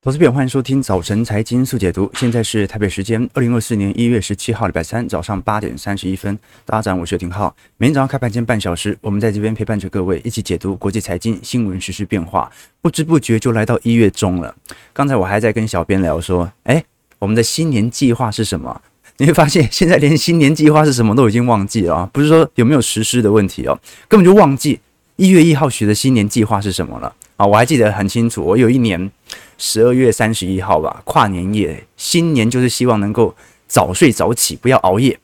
投资朋友，欢迎收听早晨财经速解读。现在是台北时间二零二四年一月十七号礼拜三早上八点三十一分。大家好，我是廷浩。每天早上开盘前半小时，我们在这边陪伴着各位一起解读国际财经新闻、时事变化。不知不觉就来到一月中了。刚才我还在跟小编聊说，哎，我们的新年计划是什么？你会发现，现在连新年计划是什么都已经忘记了啊！不是说有没有实施的问题哦，根本就忘记一月一号许的新年计划是什么了啊！我还记得很清楚，我有一年。十二月三十一号吧，跨年夜，新年就是希望能够早睡早起，不要熬夜，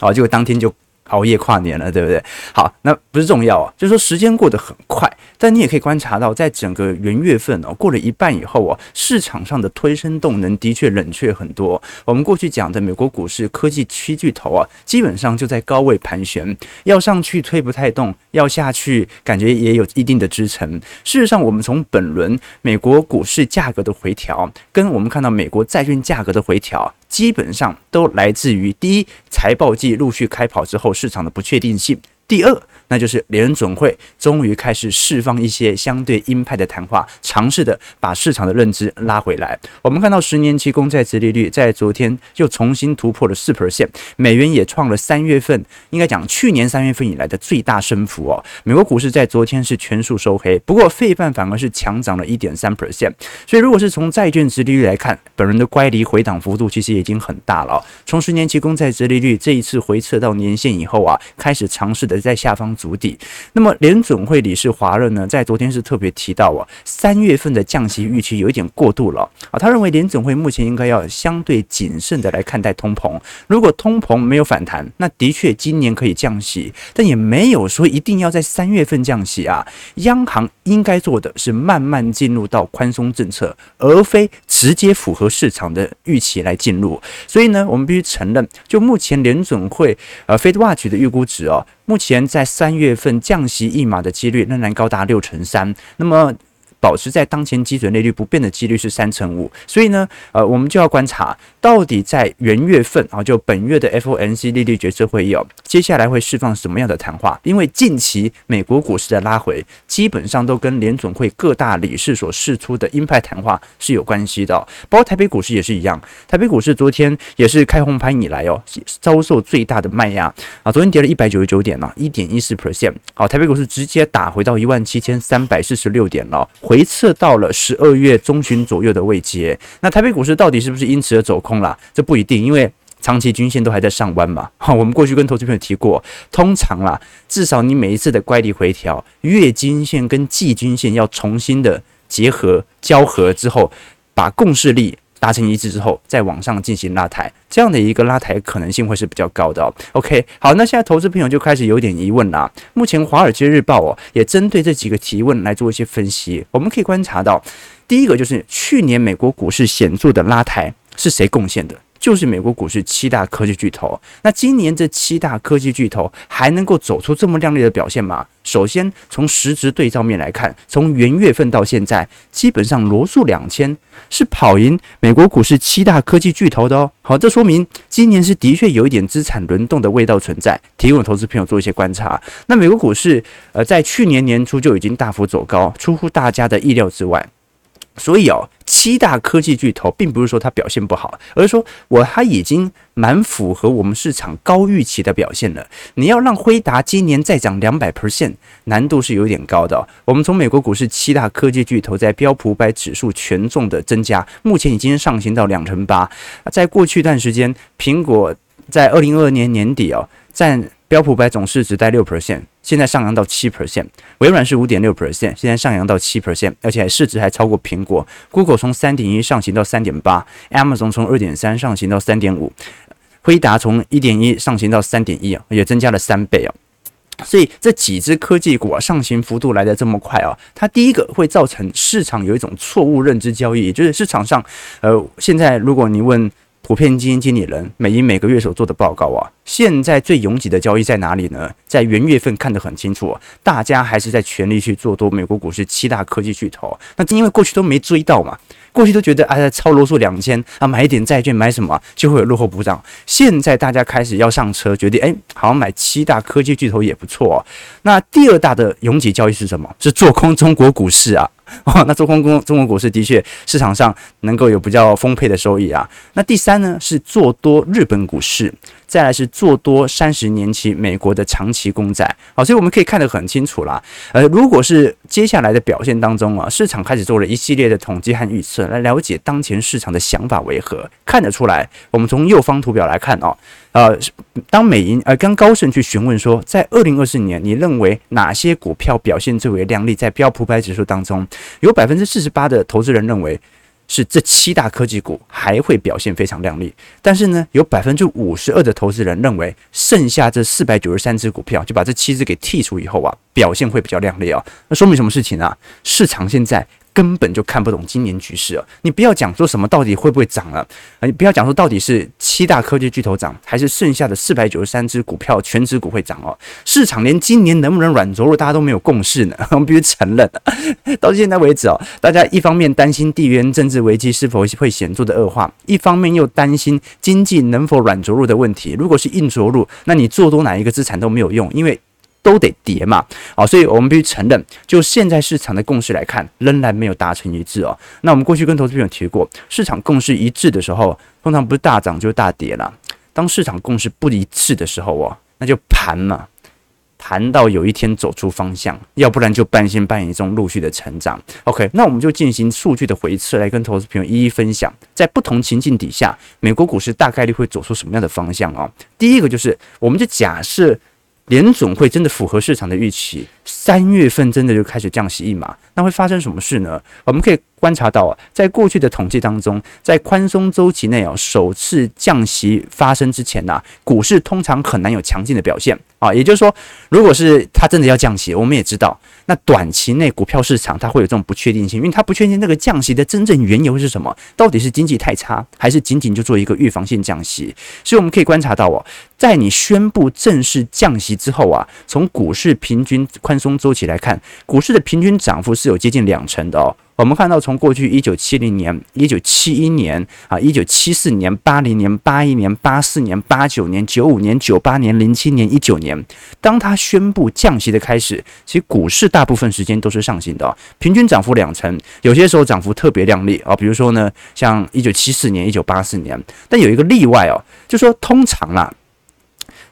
好，结果当天就。熬夜跨年了，对不对？好，那不是重要啊，就是说时间过得很快，但你也可以观察到，在整个元月份哦，过了一半以后啊，市场上的推升动能的确冷却很多。我们过去讲的美国股市科技七巨头啊，基本上就在高位盘旋，要上去推不太动，要下去感觉也有一定的支撑。事实上，我们从本轮美国股市价格的回调，跟我们看到美国债券价格的回调。基本上都来自于第一，财报季陆续开跑之后市场的不确定性；第二。那就是联准会终于开始释放一些相对鹰派的谈话，尝试的把市场的认知拉回来。我们看到十年期公债殖利率在昨天又重新突破了四 percent，美元也创了三月份，应该讲去年三月份以来的最大升幅哦。美国股市在昨天是全数收黑，不过费半反而是强涨了一点三 percent。所以如果是从债券殖利率来看，本轮的乖离回档幅度其实已经很大了。从十年期公债殖利率这一次回撤到年线以后啊，开始尝试的在下方。足底。那么联准会理事华伦呢，在昨天是特别提到啊，三月份的降息预期有一点过度了啊。他认为联准会目前应该要相对谨慎的来看待通膨。如果通膨没有反弹，那的确今年可以降息，但也没有说一定要在三月份降息啊。央行应该做的是慢慢进入到宽松政策，而非直接符合市场的预期来进入。所以呢，我们必须承认，就目前联准会呃 Fed Watch 的预估值哦。目前在三月份降息一码的几率仍然高达六成三，那么。保持在当前基准利率不变的几率是三成五，所以呢，呃，我们就要观察到底在元月份啊，就本月的 FOMC 利率决策会议哦，接下来会释放什么样的谈话？因为近期美国股市的拉回，基本上都跟联总会各大理事所释出的鹰派谈话是有关系的，包括台北股市也是一样。台北股市昨天也是开红盘以来哦，遭受最大的卖压啊，昨天跌了一百九十九点呢，一点一四 percent。好，台北股市直接打回到一万七千三百四十六点了。回撤到了十二月中旬左右的位阶，那台北股市到底是不是因此而走空了？这不一定，因为长期均线都还在上弯嘛。哈，我们过去跟投资朋友提过，通常啦，至少你每一次的乖离回调，月均线跟季均线要重新的结合交合之后，把共识力。达成一致之后，再往上进行拉抬，这样的一个拉抬可能性会是比较高的哦。OK，好，那现在投资朋友就开始有点疑问啦。目前《华尔街日报》哦，也针对这几个提问来做一些分析。我们可以观察到，第一个就是去年美国股市显著的拉抬是谁贡献的？就是美国股市七大科技巨头。那今年这七大科技巨头还能够走出这么亮丽的表现吗？首先从实质对照面来看，从元月份到现在，基本上罗素两千是跑赢美国股市七大科技巨头的哦。好，这说明今年是的确有一点资产轮动的味道存在，提供投资朋友做一些观察。那美国股市呃，在去年年初就已经大幅走高，出乎大家的意料之外。所以哦，七大科技巨头并不是说它表现不好，而是说我它已经蛮符合我们市场高预期的表现了。你要让辉达今年再涨两百 percent，难度是有点高的。我们从美国股市七大科技巨头在标普五百指数权重的增加，目前已经上行到两成八。在过去一段时间，苹果在二零二二年年底哦，占标普五百总市值在六 percent。现在上扬到七 percent，微软是五点六 percent，现在上扬到七 percent，而且市值还超过苹果。Google 从三点一上行到三点八，Amazon 从二点三上行到三点五，辉达从一点一上行到三点一啊，也增加了三倍啊。所以这几只科技股啊，上行幅度来得这么快啊，它第一个会造成市场有一种错误认知交易，也就是市场上，呃，现在如果你问。普遍基金经理人美银每个月所做的报告啊，现在最拥挤的交易在哪里呢？在元月份看得很清楚，大家还是在全力去做多美国股市七大科技巨头。那因为过去都没追到嘛，过去都觉得啊，超罗素两千啊，买一点债券买什么就会有落后补涨。现在大家开始要上车，决定哎，好像买七大科技巨头也不错。那第二大的拥挤交易是什么？是做空中国股市啊。哦，那做空中中国股市的确市场上能够有比较丰沛的收益啊。那第三呢是做多日本股市，再来是做多三十年期美国的长期公债。好，所以我们可以看得很清楚啦。呃，如果是接下来的表现当中啊，市场开始做了一系列的统计和预测，来了解当前市场的想法为何，看得出来。我们从右方图表来看哦，呃，当美银呃跟高盛去询问说，在二零二四年，你认为哪些股票表现最为亮丽？在标普百指数当中，有百分之四十八的投资人认为是这七大科技股还会表现非常靓丽，但是呢，有百分之五十二的投资人认为剩下这四百九十三只股票，就把这七只给剔除以后啊，表现会比较靓丽啊。那说明什么事情啊？市场现在。根本就看不懂今年局势啊！你不要讲说什么到底会不会涨了啊！你不要讲说到底是七大科技巨头涨，还是剩下的四百九十三只股票权值股会涨哦。市场连今年能不能软着陆，大家都没有共识呢。我们必须承认，到现在为止哦，大家一方面担心地缘政治危机是否会显著的恶化，一方面又担心经济能否软着陆的问题。如果是硬着陆，那你做多哪一个资产都没有用，因为。都得跌嘛，好，所以我们必须承认，就现在市场的共识来看，仍然没有达成一致哦。那我们过去跟投资朋友提过，市场共识一致的时候，通常不是大涨就是大跌了。当市场共识不一致的时候哦，那就盘嘛，盘到有一天走出方向，要不然就半信半疑中陆续的成长。OK，那我们就进行数据的回测来跟投资朋友一一分享，在不同情境底下，美国股市大概率会走出什么样的方向哦？第一个就是，我们就假设。联总会真的符合市场的预期，三月份真的就开始降息一码，那会发生什么事呢？我们可以观察到啊，在过去的统计当中，在宽松周期内啊，首次降息发生之前呐，股市通常很难有强劲的表现啊。也就是说，如果是它真的要降息，我们也知道，那短期内股票市场它会有这种不确定性，因为它不确定那个降息的真正缘由是什么，到底是经济太差，还是仅仅就做一个预防性降息？所以我们可以观察到哦，在你宣布正式降息之后啊，从股市平均宽松周期来看，股市的平均涨幅是有接近两成的哦。我们看到，从过去一九七零年、一九七一年啊、一九七四年、八零年、八一年、八四年、八九年、九五年、九八年、零七年、一九年，当他宣布降息的开始，其实股市大部分时间都是上行的，平均涨幅两成，有些时候涨幅特别亮丽啊，比如说呢，像一九七四年、一九八四年，但有一个例外哦，就说通常啦，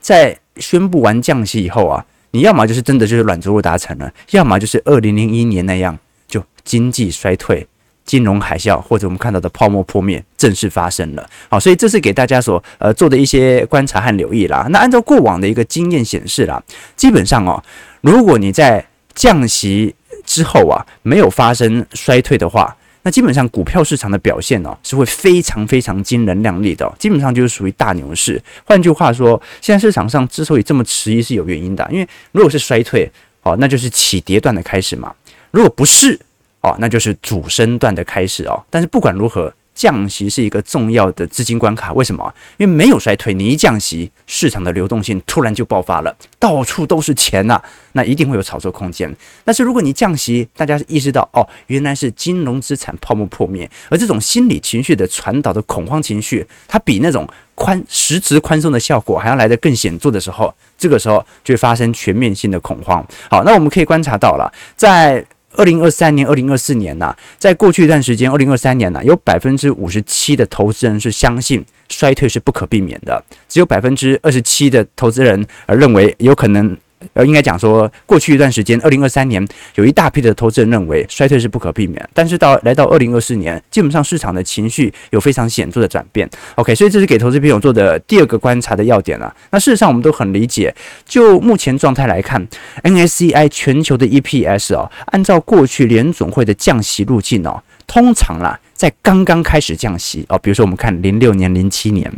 在宣布完降息以后啊，你要么就是真的就是软着陆达成了，要么就是二零零一年那样就。经济衰退、金融海啸，或者我们看到的泡沫破灭正式发生了。好，所以这是给大家所呃做的一些观察和留意啦。那按照过往的一个经验显示啦，基本上哦，如果你在降息之后啊没有发生衰退的话，那基本上股票市场的表现呢是会非常非常惊人亮丽的，基本上就是属于大牛市。换句话说，现在市场上之所以这么迟疑是有原因的，因为如果是衰退哦，那就是起跌段的开始嘛。如果不是，哦，那就是主升段的开始哦。但是不管如何，降息是一个重要的资金关卡。为什么？因为没有衰退，你一降息，市场的流动性突然就爆发了，到处都是钱呐、那一定会有炒作空间。但是如果你降息，大家意识到哦，原来是金融资产泡沫破灭，而这种心理情绪的传导的恐慌情绪，它比那种宽实质宽松的效果还要来得更显著的时候，这个时候就会发生全面性的恐慌。好，那我们可以观察到了，在二零二三年、二零二四年呐，在过去一段时间，二零二三年呐，有百分之五十七的投资人是相信衰退是不可避免的，只有百分之二十七的投资人而认为有可能。呃，应该讲说，过去一段时间，二零二三年有一大批的投资人认为衰退是不可避免，但是到来到二零二四年，基本上市场的情绪有非常显著的转变。OK，所以这是给投资朋友做的第二个观察的要点了。那事实上，我们都很理解，就目前状态来看，MSCI 全球的 EPS 哦，按照过去联总会的降息路径哦，通常啦，在刚刚开始降息哦，比如说我们看零六年、零七年。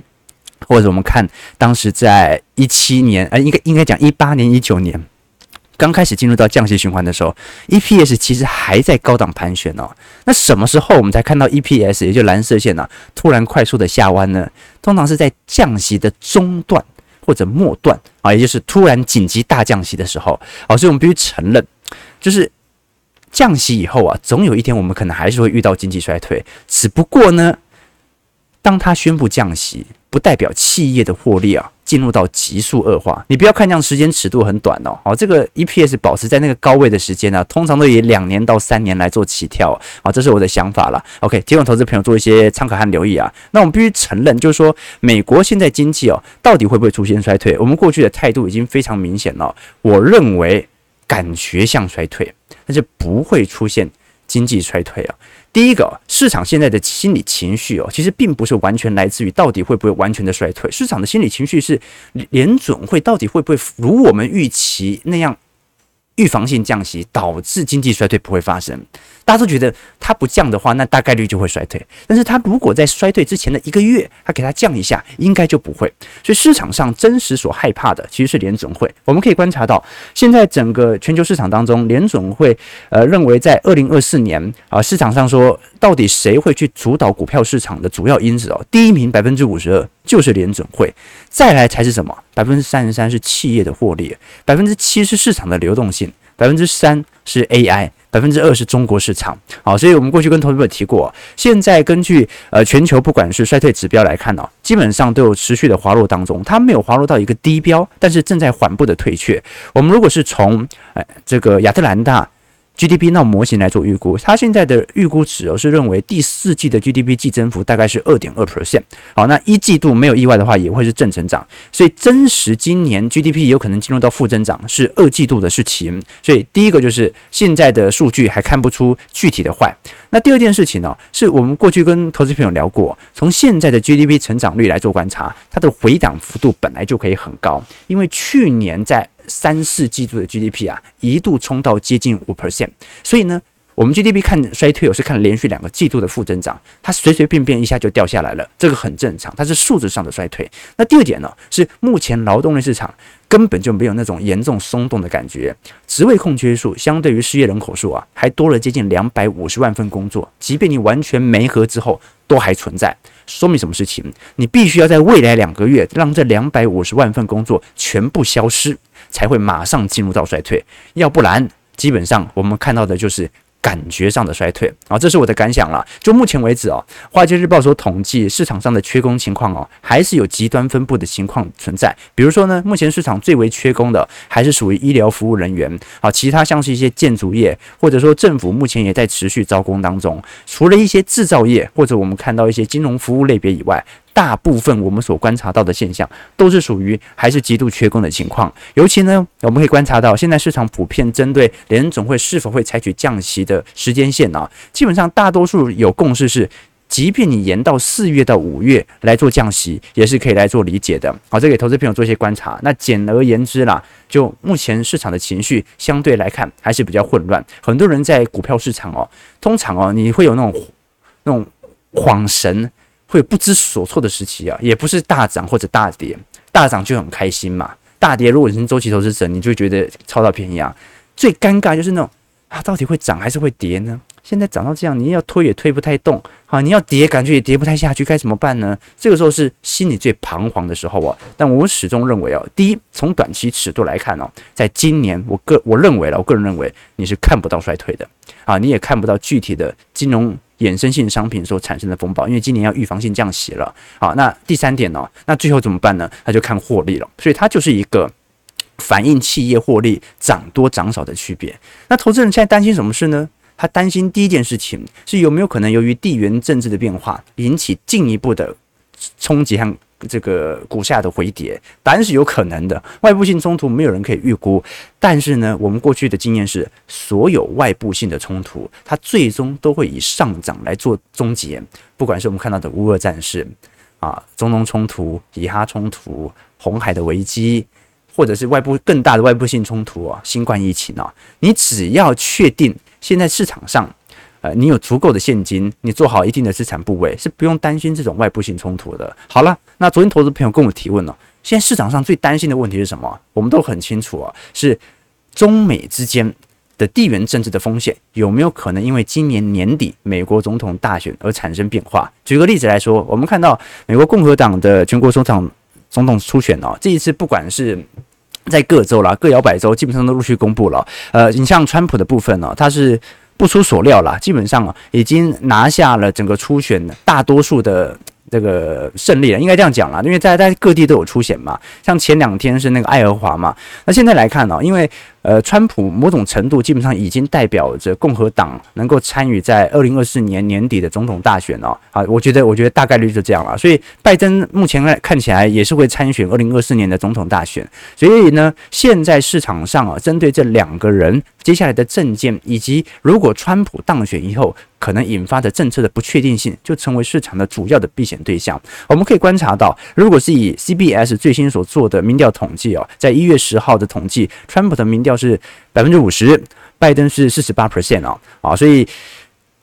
或者我们看当时在一七年，呃，应该应该讲一八年、一九年刚开始进入到降息循环的时候，EPS 其实还在高档盘旋哦。那什么时候我们才看到 EPS，也就蓝色线呢、突然快速的下弯呢？通常是在降息的中段或者末段啊，也就是突然紧急大降息的时候。哦，所以我们必须承认，就是降息以后啊，总有一天我们可能还是会遇到经济衰退，只不过呢。当他宣布降息，不代表企业的获利啊进入到急速恶化。你不要看这样时间尺度很短哦，好，这个 EPS 保持在那个高位的时间呢，通常都以两年到三年来做起跳，好，这是我的想法了。OK，提供投资朋友做一些参考和留意啊。那我们必须承认，就是说美国现在经济哦，到底会不会出现衰退？我们过去的态度已经非常明显了，我认为感觉像衰退，但是不会出现经济衰退啊。第一个，市场现在的心理情绪哦，其实并不是完全来自于到底会不会完全的衰退。市场的心理情绪是联准会到底会不会如我们预期那样预防性降息，导致经济衰退不会发生。大家都觉得它不降的话，那大概率就会衰退。但是它如果在衰退之前的一个月，它给它降一下，应该就不会。所以市场上真实所害怕的其实是联总会。我们可以观察到，现在整个全球市场当中，联总会呃认为在二零二四年啊，市场上说到底谁会去主导股票市场的主要因子哦，第一名百分之五十二就是联准会，再来才是什么？百分之三十三是企业的获利，百分之七是市场的流动性，百分之三是 AI。百分之二是中国市场，好，所以我们过去跟投资者提过，现在根据呃全球不管是衰退指标来看呢，基本上都有持续的滑落当中，它没有滑落到一个低标，但是正在缓步的退却。我们如果是从呃这个亚特兰大。GDP 那模型来做预估，它现在的预估值哦是认为第四季的 GDP 季增幅大概是二点二 percent。好，那一季度没有意外的话也会是正成长，所以真实今年 GDP 有可能进入到负增长，是二季度的事情。所以第一个就是现在的数据还看不出具体的坏。那第二件事情呢，是我们过去跟投资朋友聊过，从现在的 GDP 成长率来做观察，它的回档幅度本来就可以很高，因为去年在三四季度的 GDP 啊，一度冲到接近五 percent，所以呢，我们 GDP 看衰退，我是看连续两个季度的负增长，它随随便便一下就掉下来了，这个很正常，它是数字上的衰退。那第二点呢，是目前劳动力市场根本就没有那种严重松动的感觉，职位空缺数相对于失业人口数啊，还多了接近两百五十万份工作，即便你完全没合之后，都还存在。说明什么事情？你必须要在未来两个月让这两百五十万份工作全部消失。才会马上进入到衰退，要不然基本上我们看到的就是感觉上的衰退啊，这是我的感想了。就目前为止哦，《华尔街日报》所统计市场上的缺工情况哦，还是有极端分布的情况存在。比如说呢，目前市场最为缺工的还是属于医疗服务人员啊，其他像是一些建筑业，或者说政府目前也在持续招工当中。除了一些制造业或者我们看到一些金融服务类别以外。大部分我们所观察到的现象，都是属于还是极度缺工的情况。尤其呢，我们可以观察到，现在市场普遍针对联总会是否会采取降息的时间线啊，基本上大多数有共识是，即便你延到四月到五月来做降息，也是可以来做理解的。好，这给投资朋友做一些观察。那简而言之啦，就目前市场的情绪相对来看还是比较混乱。很多人在股票市场哦，通常哦，你会有那种那种恍神。会不知所措的时期啊，也不是大涨或者大跌，大涨就很开心嘛。大跌如果你是周期投资者，你就觉得超到便宜啊。最尴尬就是那种啊，到底会涨还是会跌呢？现在涨到这样，你要推也推不太动啊，你要跌感觉也跌不太下去，该怎么办呢？这个时候是心里最彷徨的时候啊。但我始终认为啊，第一，从短期尺度来看哦，在今年我个我认为了，我个人认为你是看不到衰退的啊，你也看不到具体的金融。衍生性商品所产生的风暴，因为今年要预防性降息了。好，那第三点呢、那最后怎么办呢？那就看获利了。所以它就是一个反映企业获利涨多涨少的区别。那投资人现在担心什么事呢？他担心第一件事情是有没有可能由于地缘政治的变化引起进一步的冲击和。这个股价的回跌，答案是有可能的。外部性冲突没有人可以预估，但是呢，我们过去的经验是，所有外部性的冲突，它最终都会以上涨来做终结。不管是我们看到的乌俄战事啊、中东冲突、以哈冲突、红海的危机，或者是外部更大的外部性冲突啊，新冠疫情啊，你只要确定现在市场上。呃，你有足够的现金，你做好一定的资产部位，是不用担心这种外部性冲突的。好了，那昨天投资朋友跟我提问了，现在市场上最担心的问题是什么？我们都很清楚啊，是中美之间的地缘政治的风险有没有可能因为今年年底美国总统大选而产生变化？举个例子来说，我们看到美国共和党的全国总统总统初选哦，这一次不管是在各州啦，各摇摆州基本上都陆续公布了。呃，你像川普的部分呢，他是。不出所料啦，基本上啊，已经拿下了整个初选大多数的这个胜利了，应该这样讲了，因为在在各地都有出险嘛，像前两天是那个爱荷华嘛，那现在来看呢、因为呃，川普某种程度基本上已经代表着共和党能够参与在二零二四年年底的总统大选哦，啊，我觉得我觉得大概率就这样了，所以拜登目前看看起来也是会参选二零二四年的总统大选，所以呢，现在市场上啊，针对这两个人接下来的政见，以及如果川普当选以后。可能引发的政策的不确定性，就成为市场的主要的避险对象。我们可以观察到，如果是以 CBS 最新所做的民调统计哦，在一月十号的统计，川普的民调是百分之五十，拜登是四十八 percent 哦，啊，所以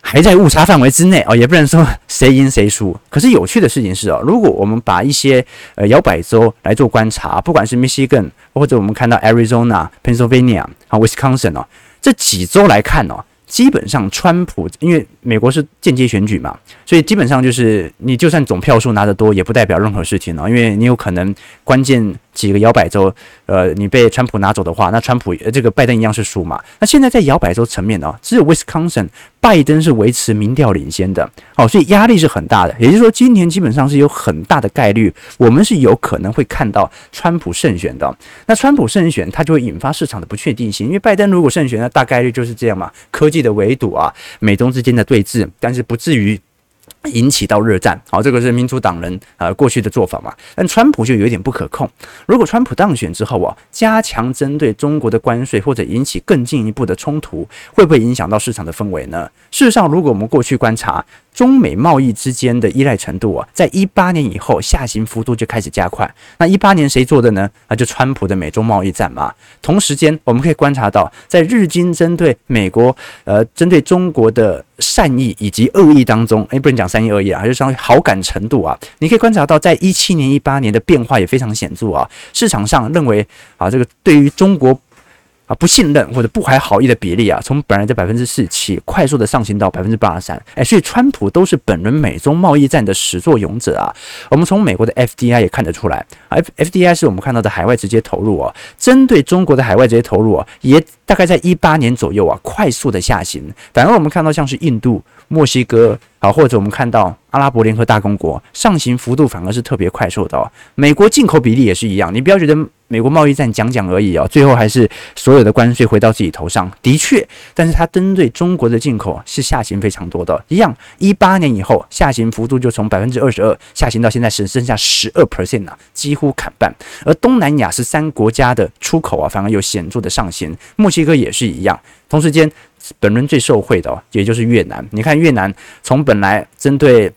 还在误差范围之内哦，也不能说 谁赢谁输。可是有趣的事情是哦，如果我们把一些呃摇摆州来做观察，不管是 Michigan 或者我们看到 Arizona、Pennsylvania 啊、Wisconsin 哦，这几州来看哦。基本上，川普因为美国是间接选举嘛，所以基本上就是你就算总票数拿得多，也不代表任何事情哦，因为你有可能关键几个摇摆州，呃，你被川普拿走的话，那川普呃这个拜登一样是输嘛。那现在在摇摆州层面呢，只有 Wisconsin 拜登是维持民调领先的，好，所以压力是很大的。也就是说，今年基本上是有很大的概率，我们是有可能会看到川普胜选的。那川普胜选，它就会引发市场的不确定性，因为拜登如果胜选，那大概率就是这样嘛，科技的围堵啊，美中之间的对峙，但是不至于。引起到热战，好，这个是民主党人啊过去的做法嘛。但川普就有点不可控。如果川普当选之后啊，加强针对中国的关税，或者引起更进一步的冲突，会不会影响到市场的氛围呢？事实上，如果我们过去观察中美贸易之间的依赖程度啊，在一八年以后下行幅度就开始加快。那一八年谁做的呢？那就川普的美中贸易战嘛。同时间，我们可以观察到，在日经针对美国呃针对中国的善意以及恶意当中，诶，不能讲善意恶意啊，就是相当于好感程度啊。你可以观察到，在一七年、一八年的变化也非常显著啊。市场上认为啊，这个对于中国。啊，不信任或者不怀好意的比例啊，从本来的百分之四十七，快速的上行到百分之八十三。哎，所以川普都是本轮美中贸易战的始作俑者啊。我们从美国的 FDI 也看得出来，F FDI 是我们看到的海外直接投入啊，针对中国的海外直接投入啊，也大概在一八年左右啊，快速的下行。反而我们看到像是印度、墨西哥啊，或者我们看到阿拉伯联合大公国，上行幅度反而是特别快速的哦。美国进口比例也是一样，你不要觉得。美国贸易战讲讲而已啊，最后还是所有的关税回到自己头上。的确，但是它针对中国的进口是下行非常多的，一样。一八年以后下行幅度就从百分之二十二下行到现在只剩下十二 percent 啊，几乎砍半。而东南亚十三国家的出口啊，反而有显著的上行，墨西哥也是一样。同时间，本轮最受惠的哦，也就是越南。你看越南从本来针对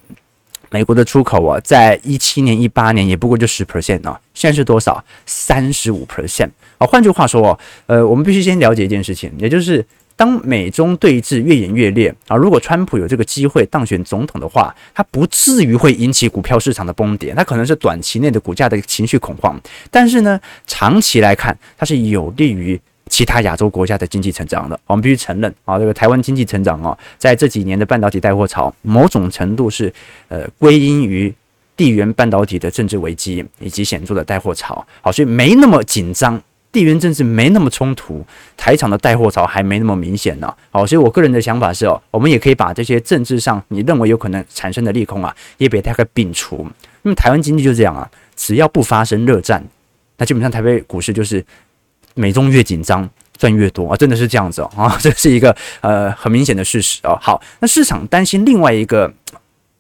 美国的出口啊，在一七年、一八年也不过就十 percent 啊，现在是多少？三十五 percent 啊。换句话说哦，呃，我们必须先了解一件事情，也就是当美中对峙越演越烈啊，如果川普有这个机会当选总统的话，他不至于会引起股票市场的崩跌，他可能是短期内的股价的情绪恐慌，但是呢，长期来看，它是有利于。其他亚洲国家的经济成长的，我们必须承认啊，这个台湾经济成长啊，在这几年的半导体带货潮，某种程度是呃归因于地缘半导体的政治危机以及显著的带货潮。好，所以没那么紧张，地缘政治没那么冲突，台厂的带货潮还没那么明显呢。好，所以我个人的想法是哦，我们也可以把这些政治上你认为有可能产生的利空啊，也给它给摒除。那么台湾经济就这样啊，只要不发生热战，那基本上台北股市就是。美中越紧张赚越多啊，真的是这样子哦 啊，这是一个呃很明显的事实哦。好，那市场担心另外一个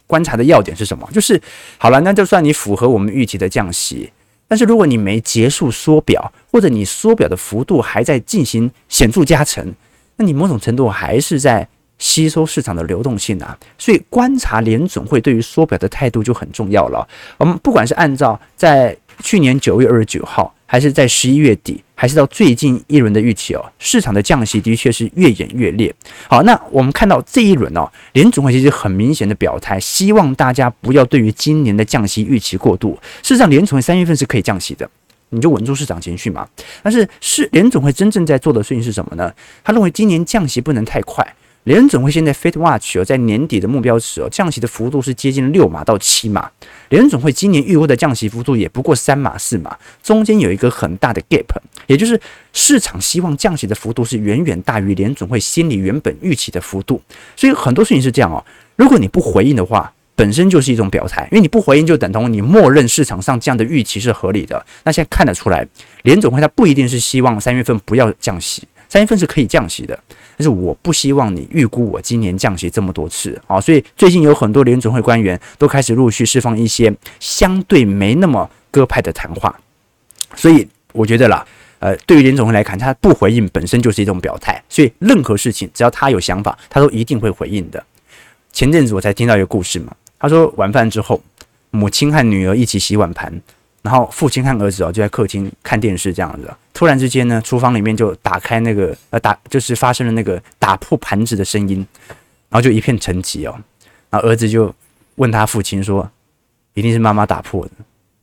观察的要点是什么？就是好了，那就算你符合我们预期的降息，但是如果你没结束缩表，或者你缩表的幅度还在进行显著加成，那你某种程度还是在吸收市场的流动性啊。所以观察联准会对于缩表的态度就很重要了。我们不管是按照在去年九月二十九号。还是在十一月底，还是到最近一轮的预期哦，市场的降息的确是越演越烈。好，那我们看到这一轮哦，联总会其实很明显的表态，希望大家不要对于今年的降息预期过度。事实上，联总会三月份是可以降息的，你就稳住市场情绪嘛。但是是联总会真正在做的事情是什么呢？他认为今年降息不能太快。联准会现在 Fed Watch 哦，在年底的目标值哦，降息的幅度是接近六码到七码。联准会今年预估的降息幅度也不过三码四码，中间有一个很大的 gap，也就是市场希望降息的幅度是远远大于联准会心里原本预期的幅度。所以很多事情是这样哦，如果你不回应的话，本身就是一种表态，因为你不回应就等同你默认市场上这样的预期是合理的。那现在看得出来，联总会它不一定是希望三月份不要降息，三月份是可以降息的，但是我不希望你预估我今年降息这么多次啊。所以最近有很多联总会官员都开始陆续释放一些相对没那么鸽派的谈话。所以我觉得啦，呃，对于联总会来看，他不回应本身就是一种表态，所以任何事情只要他有想法，他都一定会回应的。前阵子我才听到一个故事嘛。他说晚饭之后，母亲和女儿一起洗碗盘，然后父亲和儿子哦就在客厅看电视这样子。突然之间呢，厨房里面就打开那个呃打就是发生了那个打破盘子的声音，然后就一片沉寂哦。然后儿子就问他父亲说：“一定是妈妈打破的。”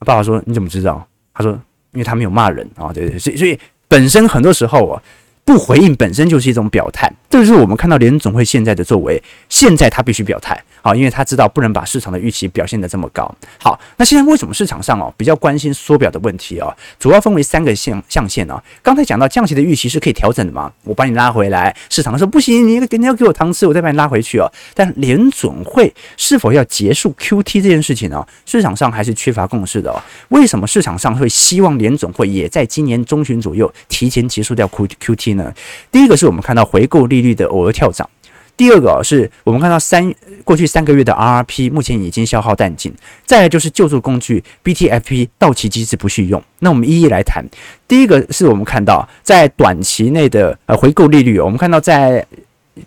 爸爸说：“你怎么知道？”他说：“因为他没有骂人啊。”对对，所以所以本身很多时候啊。不回应本身就是一种表态，这就是我们看到联总会现在的作为。现在他必须表态，好，因为他知道不能把市场的预期表现得这么高。好，那现在为什么市场上哦比较关心缩表的问题哦？主要分为三个象象限啊。刚才讲到降息的预期是可以调整的嘛，我把你拉回来，市场说不行，你你要给我糖吃，我再把你拉回去哦。但联总会是否要结束 QT 这件事情呢？市场上还是缺乏共识的哦。为什么市场上会希望联总会也在今年中旬左右提前结束掉 Q Q T 呢？第一个是我们看到回购利率率的偶尔跳涨，第二个是我们看到三过去三个月的 RRP 目前已经消耗殆尽，再来就是救助工具 BTFP 到期机制不续用。那我们一一来谈。第一个是我们看到在短期内的呃回购利率，我们看到在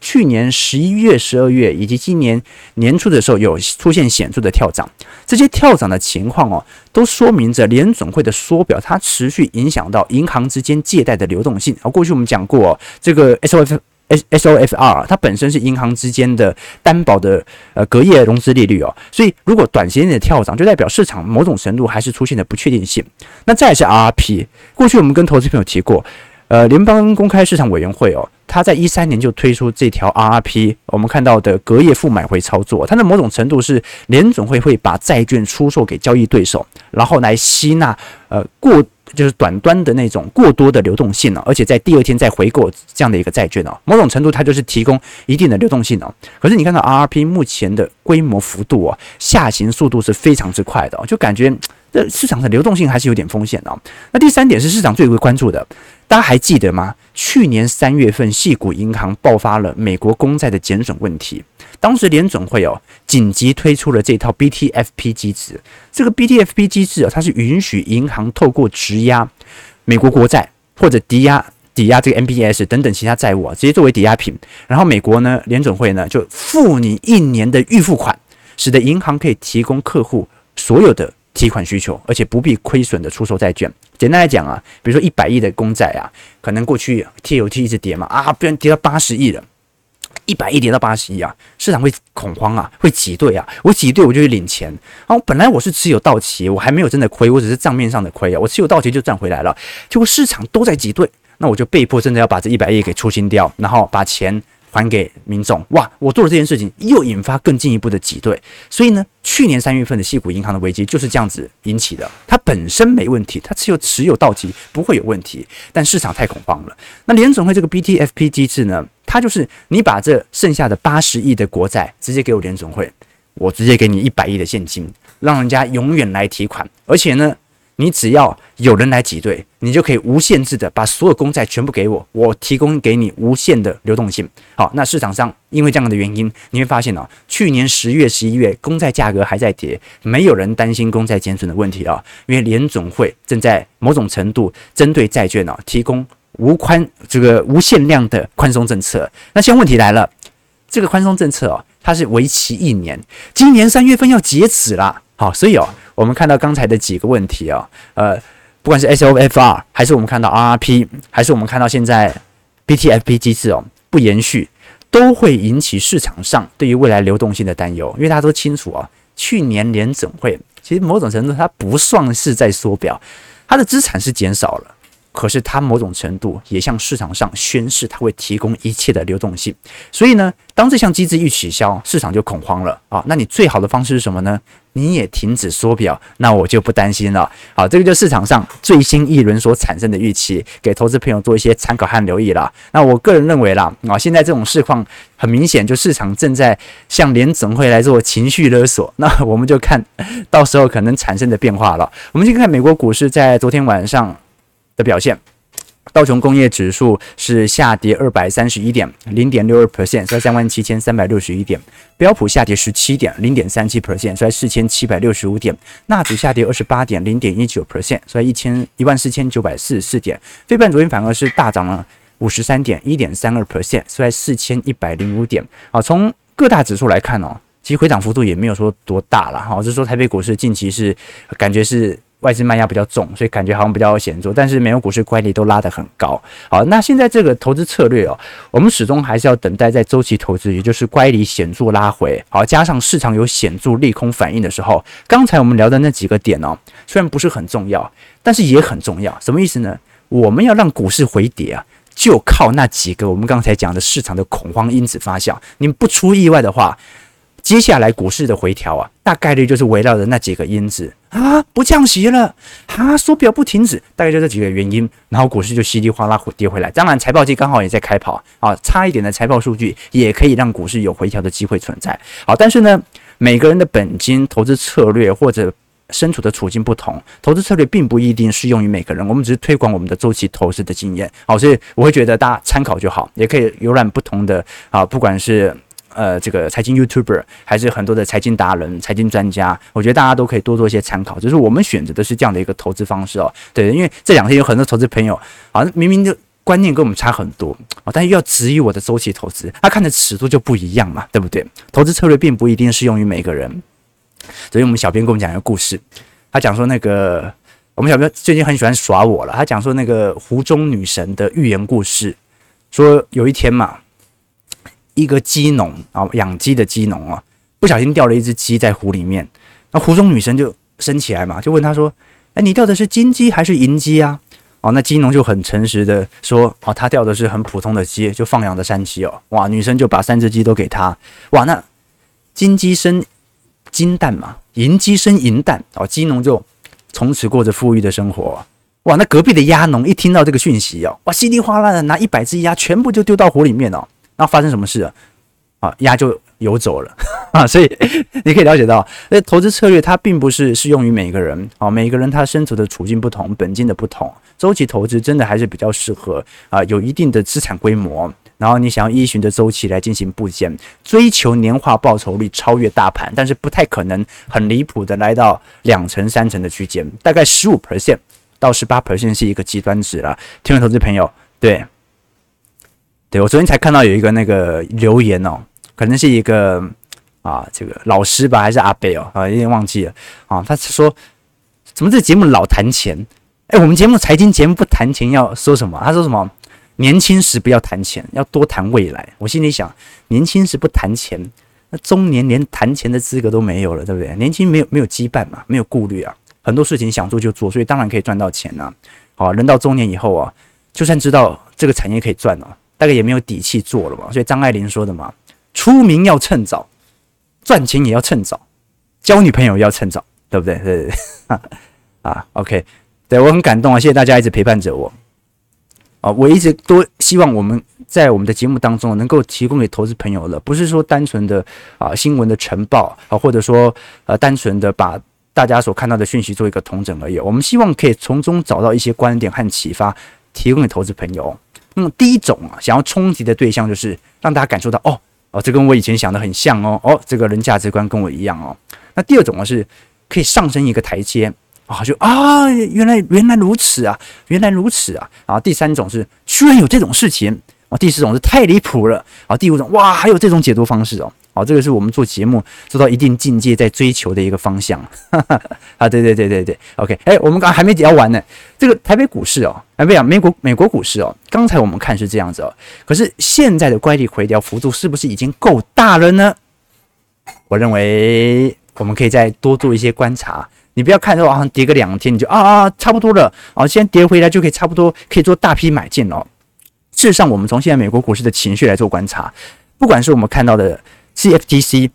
去年十一月、十二月以及今年年初的时候有出现显著的跳涨。这些跳涨的情况哦，都说明着联准会的缩表，它持续影响到银行之间借贷的流动性。而过去我们讲过，这个 SOF S SOFR 它本身是银行之间的担保的呃隔夜融资利率哦，所以如果短时间的跳涨，就代表市场某种程度还是出现了不确定性。那再是 RRP，过去我们跟投资朋友提过。呃，联邦公开市场委员会哦，他在一三年就推出这条 RRP，我们看到的隔夜负买回操作，它的某种程度是联准会会把债券出售给交易对手，然后来吸纳呃过就是短端的那种过多的流动性呢，而且在第二天再回购这样的一个债券哦，某种程度它就是提供一定的流动性哦。可是你看到 RRP 目前的规模幅度哦，下行速度是非常之快的，就感觉这市场的流动性还是有点风险哦。那第三点是市场最为关注的。大家还记得吗？去年三月份，系股银行爆发了美国公债的减损问题。当时联准会哦紧急推出了这套 BTFP 机制。这个 BTFP 机制啊，它是允许银行透过质押美国国债或者抵押抵押这个 MBS 等等其他债务啊，直接作为抵押品。然后美国呢，联准会呢就付你一年的预付款，使得银行可以提供客户所有的提款需求，而且不必亏损的出售债券。简单来讲啊，比如说一百亿的公债啊，可能过去 TLT 一直跌嘛，啊，不然跌到八十亿了，一百亿跌到八十亿啊，市场会恐慌啊，会挤兑啊，我挤兑我就去领钱，然后本来我是持有到期，我还没有真的亏，我只是账面上的亏啊，我持有到期就赚回来了，结果市场都在挤兑，那我就被迫真的要把这一百亿给出清掉，然后把钱。还给民众哇！我做了这件事情，又引发更进一步的挤兑，所以呢，去年三月份的西谷银行的危机就是这样子引起的。它本身没问题，它持有持有到期不会有问题，但市场太恐慌了。那联准会这个 BTFP 机制呢，它就是你把这剩下的八十亿的国债直接给我联准会，我直接给你一百亿的现金，让人家永远来提款，而且呢。你只要有人来挤兑，你就可以无限制的把所有公债全部给我，我提供给你无限的流动性。好，那市场上因为这样的原因，你会发现哦，去年十月、十一月公债价格还在跌，没有人担心公债减损的问题啊，因为联总会正在某种程度针对债券哦提供无宽这个无限量的宽松政策。那现在问题来了，这个宽松政策哦，它是为期一年，今年三月份要截止了。好，所以哦。我们看到刚才的几个问题啊，呃，不管是 SOFR 还是我们看到 RRP，还是我们看到现在 BTFP 机制哦不延续，都会引起市场上对于未来流动性的担忧。因为大家都清楚啊，去年联准会其实某种程度它不算是在缩表，它的资产是减少了，可是它某种程度也向市场上宣示它会提供一切的流动性。所以呢，当这项机制一取消，市场就恐慌了啊。那你最好的方式是什么呢？你也停止缩表，那我就不担心了。好，这个就市场上最新一轮所产生的预期，给投资朋友做一些参考和留意了。那我个人认为啦，啊，现在这种市况很明显，就市场正在向联总会来做情绪勒索。那我们就看到时候可能产生的变化了。我们先看美国股市在昨天晚上的表现。道琼工业指数是下跌二百三十一点，零点六二 percent，在三万七千三百六十一点。标普下跌十七点，零点三七 percent，在四千七百六十五点。纳指下跌二十八点，零点一九 percent，在一千一万四千九百四十四点。非半昨天反而是大涨了五十三点，一点三二 percent，在四千一百零五点。好，从各大指数来看哦，其实回涨幅度也没有说多大了。好，就是说台北股市近期是感觉是。外资卖压比较重，所以感觉好像比较显著。但是美国股市乖离都拉得很高。好，那现在这个投资策略哦，我们始终还是要等待在周期投资，也就是乖离显著拉回，好，加上市场有显著利空反应的时候，刚才我们聊的那几个点哦，虽然不是很重要，但是也很重要。什么意思呢？我们要让股市回跌啊，就靠那几个我们刚才讲的市场的恐慌因子发酵。你不出意外的话。接下来股市的回调啊，大概率就是围绕着那几个因子啊，不降息了啊，缩表不停止，大概就这几个原因，然后股市就稀里哗啦跌回来。当然，财报季刚好也在开跑啊，差一点的财报数据也可以让股市有回调的机会存在。好，但是呢，每个人的本金、投资策略或者身处的处境不同，投资策略并不一定适用于每个人。我们只是推广我们的周期投资的经验，好，所以我会觉得大家参考就好，也可以浏览不同的啊，不管是。呃，这个财经 YouTuber 还是很多的财经达人、财经专家，我觉得大家都可以多做一些参考。就是我们选择的是这样的一个投资方式哦。对，因为这两天有很多投资朋友啊，明明就观念跟我们差很多啊，但又要质疑我的周期投资，他看的尺度就不一样嘛，对不对？投资策略并不一定适用于每个人。所以我们小编跟我们讲一个故事，他讲说那个我们小编最近很喜欢耍我了，他讲说那个湖中女神的寓言故事，说有一天嘛。一个鸡农啊，养鸡的鸡农啊，不小心掉了一只鸡在湖里面。那湖中女神就生起来嘛，就问他说：“哎，你掉的是金鸡还是银鸡啊？”哦，那鸡农就很诚实的说：“哦，他掉的是很普通的鸡，就放养的山鸡哦。”哇，女神就把三只鸡都给他。哇，那金鸡生金蛋嘛，银鸡生银蛋哦，鸡农就从此过着富裕的生活。哇，那隔壁的鸭农一听到这个讯息哦，哇，稀里哗啦的拿一百只鸭全部就丢到湖里面哦。那发生什么事了？啊，鸭就游走了 啊！所以 你可以了解到，那投资策略它并不是适用于每个人啊，每个人他身处的处境不同，本金的不同，周期投资真的还是比较适合啊，有一定的资产规模，然后你想要依循着周期来进行布件，追求年化报酬率超越大盘，但是不太可能很离谱的来到两成三成的区间，大概十五 percent 到十八 percent 是一个极端值了。听众投资朋友，对。对，我昨天才看到有一个那个留言哦，可能是一个啊这个老师吧，还是阿贝哦啊，有点忘记了啊。他是说，怎么这节目老谈钱？哎，我们节目财经节目不谈钱，要说什么？他说什么？年轻时不要谈钱，要多谈未来。我心里想，年轻时不谈钱，那中年连谈钱的资格都没有了，对不对？年轻没有没有羁绊嘛，没有顾虑啊，很多事情想做就做，所以当然可以赚到钱呐。好，人到中年以后啊，就算知道这个产业可以赚哦。大概也没有底气做了嘛，所以张爱玲说的嘛，出名要趁早，赚钱也要趁早，交女朋友要趁早，对不对？对对对，啊，OK，对我很感动啊，谢谢大家一直陪伴着我，啊，我一直都希望我们在我们的节目当中能够提供给投资朋友的，不是说单纯的啊新闻的晨报啊，或者说呃单纯的把大家所看到的讯息做一个统整而已，我们希望可以从中找到一些观点和启发，提供给投资朋友。那么第一种啊，想要冲击的对象就是让大家感受到哦哦，这跟我以前想的很像哦哦，这个人价值观跟我一样哦。那第二种呢，是可以上升一个台阶啊，就啊，原来原来如此啊，原来如此啊。啊第三种是居然有这种事情啊，第四种是太离谱了啊，第五种哇，还有这种解读方式哦。好，这个是我们做节目做到一定境界在追求的一个方向。啊，对对对对对，OK，哎，我们刚还没聊完呢。这个台北股市哦，哎，不讲美国美国股市哦。刚才我们看是这样子哦，可是现在的乖离回调幅度是不是已经够大了呢？我认为我们可以再多做一些观察，你不要看说啊，跌个两天你就啊啊差不多了啊，现在跌回来就可以差不多可以做大批买进了。事实上，我们从现在美国股市的情绪来做观察，不管是我们看到的 CFTC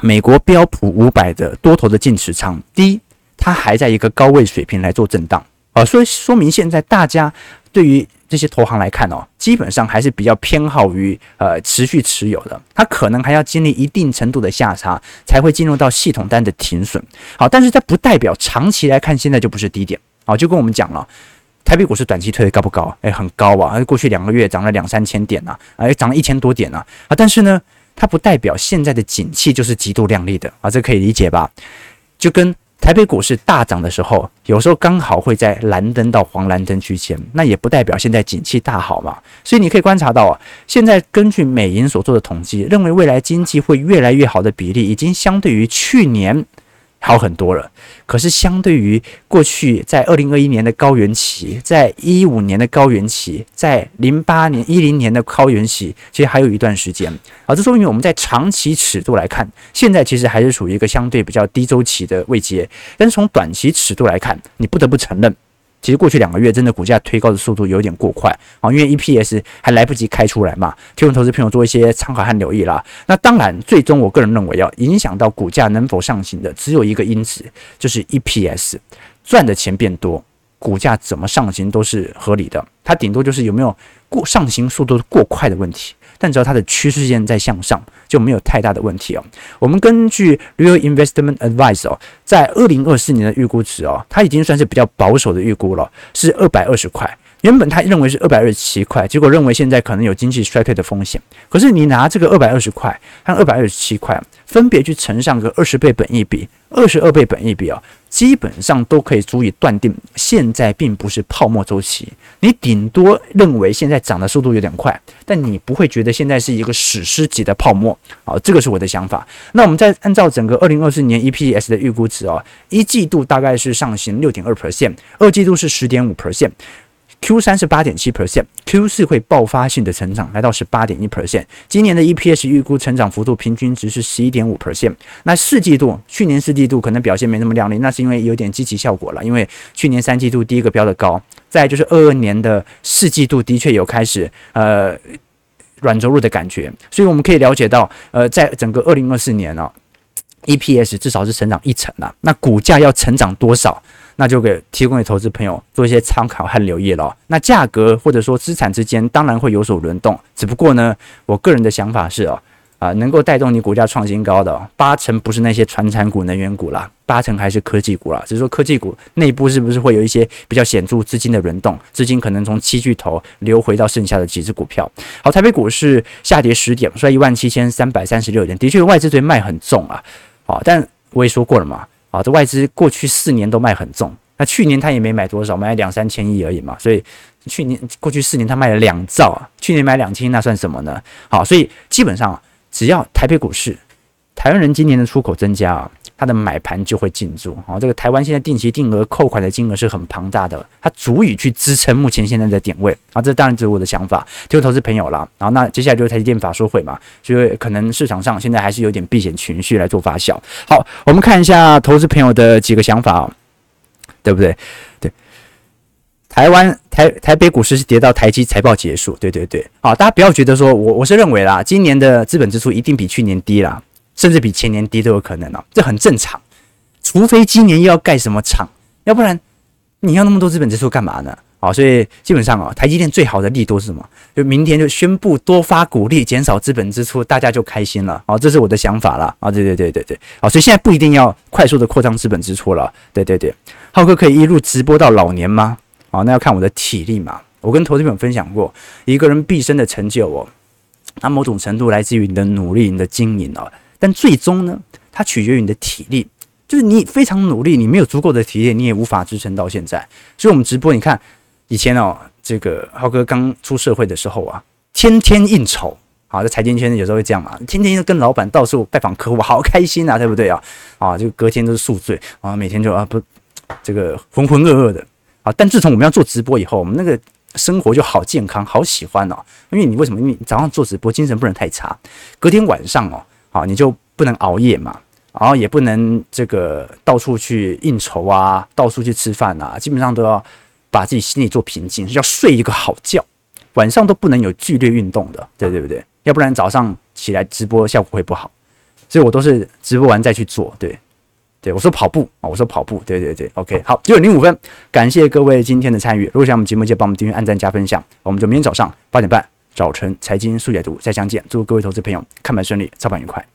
美国标普五百的多头的净持仓，第一，它还在一个高位水平来做震荡啊，所以说明现在大家对于这些投行来看哦，基本上还是比较偏好于呃持续持有的，它可能还要经历一定程度的下差，才会进入到系统单的停损。好，但是它不代表长期来看现在就不是低点。好，就跟我们讲了，台北股市短期推得高不高？诶，很高啊，过去两个月涨了两三千点呐，诶，涨了一千多点呐啊，但是呢，它不代表现在的景气就是极度亮丽的啊，这可以理解吧？就跟。台北股市大涨的时候，有时候刚好会在蓝灯到黄蓝灯区间，那也不代表现在景气大好嘛。所以你可以观察到啊，现在根据美银所做的统计，认为未来经济会越来越好的比例，已经相对于去年。好很多了，可是相对于过去，在二零二一年的高原期，在一五年的高原期，在零八年、一零年的高原期，其实还有一段时间啊。这说明我们在长期尺度来看，现在其实还是属于一个相对比较低周期的位阶。但是从短期尺度来看，你不得不承认。其实过去两个月真的股价推高的速度有点过快啊，因为 EPS 还来不及开出来嘛，提供投资朋友做一些参考和留意啦。那当然，最终我个人认为要影响到股价能否上行的，只有一个因子，就是 EPS 赚的钱变多，股价怎么上行都是合理的。它顶多就是有没有过上行速度过快的问题。但只要它的趋势线在向上，就没有太大的问题哦。我们根据 Real Investment Advice 哦，在二零二四年的预估值哦，它已经算是比较保守的预估了，是二百二十块。原本他认为是二百二十七块，结果认为现在可能有经济衰退的风险。可是你拿这个二百二十块和二百二十七块分别去乘上个二十倍本益比、二十二倍本益比啊，基本上都可以足以断定现在并不是泡沫周期。你顶多认为现在涨的速度有点快，但你不会觉得现在是一个史诗级的泡沫啊。这个是我的想法。那我们再按照整个二零二四年 EPS 的预估值啊，一季度大概是上行六点二 percent，二季度是十点五 percent。Q 三是八点七 percent，Q 四会爆发性的成长，来到十八点一 percent。今年的 EPS 预估成长幅度平均值是十一点五 percent。那四季度，去年四季度可能表现没那么亮丽，那是因为有点积极效果了。因为去年三季度第一个标的高，再就是二二年的四季度的确有开始呃软着陆的感觉，所以我们可以了解到，呃，在整个二零二四年呢、，EPS 至少是成长一成啊。那股价要成长多少？那就给提供给投资朋友做一些参考和留意了。那价格或者说资产之间当然会有所轮动，只不过呢，我个人的想法是哦，啊，能够带动你股价创新高的八成不是那些传产股、能源股啦，八成还是科技股啦。只是说科技股内部是不是会有一些比较显著资金的轮动，资金可能从七巨头流回到剩下的几只股票。好，台北股市下跌十点，收一万七千三百三十六点，的确外资对卖很重啊。好，但我也说过了嘛。啊，这外资过去四年都卖很重，那去年他也没买多少，买两三千亿而已嘛，所以去年过去四年他卖了两兆啊，去年买两千那算什么呢？好，所以基本上只要台北股市，台湾人今年的出口增加啊。它的买盘就会进驻啊，这个台湾现在定期定额扣款的金额是很庞大的，它足以去支撑目前现在的点位啊，这当然只是我的想法，就投资朋友了。然后那接下来就是台积电法说会嘛，所以可能市场上现在还是有点避险情绪来做发酵。好，我们看一下投资朋友的几个想法，对不对？对，台湾台台北股市是跌到台积财报结束，对对对。好，大家不要觉得说我我是认为啦，今年的资本支出一定比去年低啦。甚至比前年低都有可能哦，这很正常。除非今年又要盖什么厂，要不然你要那么多资本支出干嘛呢？好，所以基本上啊，台积电最好的利多是什么？就明天就宣布多发股利，减少资本支出，大家就开心了。好，这是我的想法了。啊，对对对对对。好，所以现在不一定要快速的扩张资本支出了。对对对，浩哥可以一路直播到老年吗？啊，那要看我的体力嘛。我跟投资朋友分享过，一个人毕生的成就哦，那某种程度来自于你的努力，你的经营哦。但最终呢，它取决于你的体力，就是你非常努力，你没有足够的体力，你也无法支撑到现在。所以，我们直播，你看以前哦，这个浩哥刚出社会的时候啊，天天应酬，好，在财经圈有时候会这样嘛，天天跟老板到处拜访客户，好开心啊，对不对啊？啊，就隔天都是宿醉啊，每天就啊不，这个浑浑噩噩的啊。但自从我们要做直播以后，我们那个生活就好健康，好喜欢哦。因为你为什么？因为早上做直播，精神不能太差，隔天晚上哦。好，你就不能熬夜嘛？然后也不能这个到处去应酬啊，到处去吃饭啊，基本上都要把自己心里做平静，要睡一个好觉，晚上都不能有剧烈运动的，对对不对？要不然早上起来直播效果会不好，所以我都是直播完再去做，对对，我说跑步啊，我说跑步，对对对，OK，好，九点零五分，感谢各位今天的参与，如果喜欢我们节目，记得帮我们订阅、按赞、加分享，我们就明天早上八点半早晨财经速解读再相见，祝各位投资朋友看盘顺利，操盘愉快。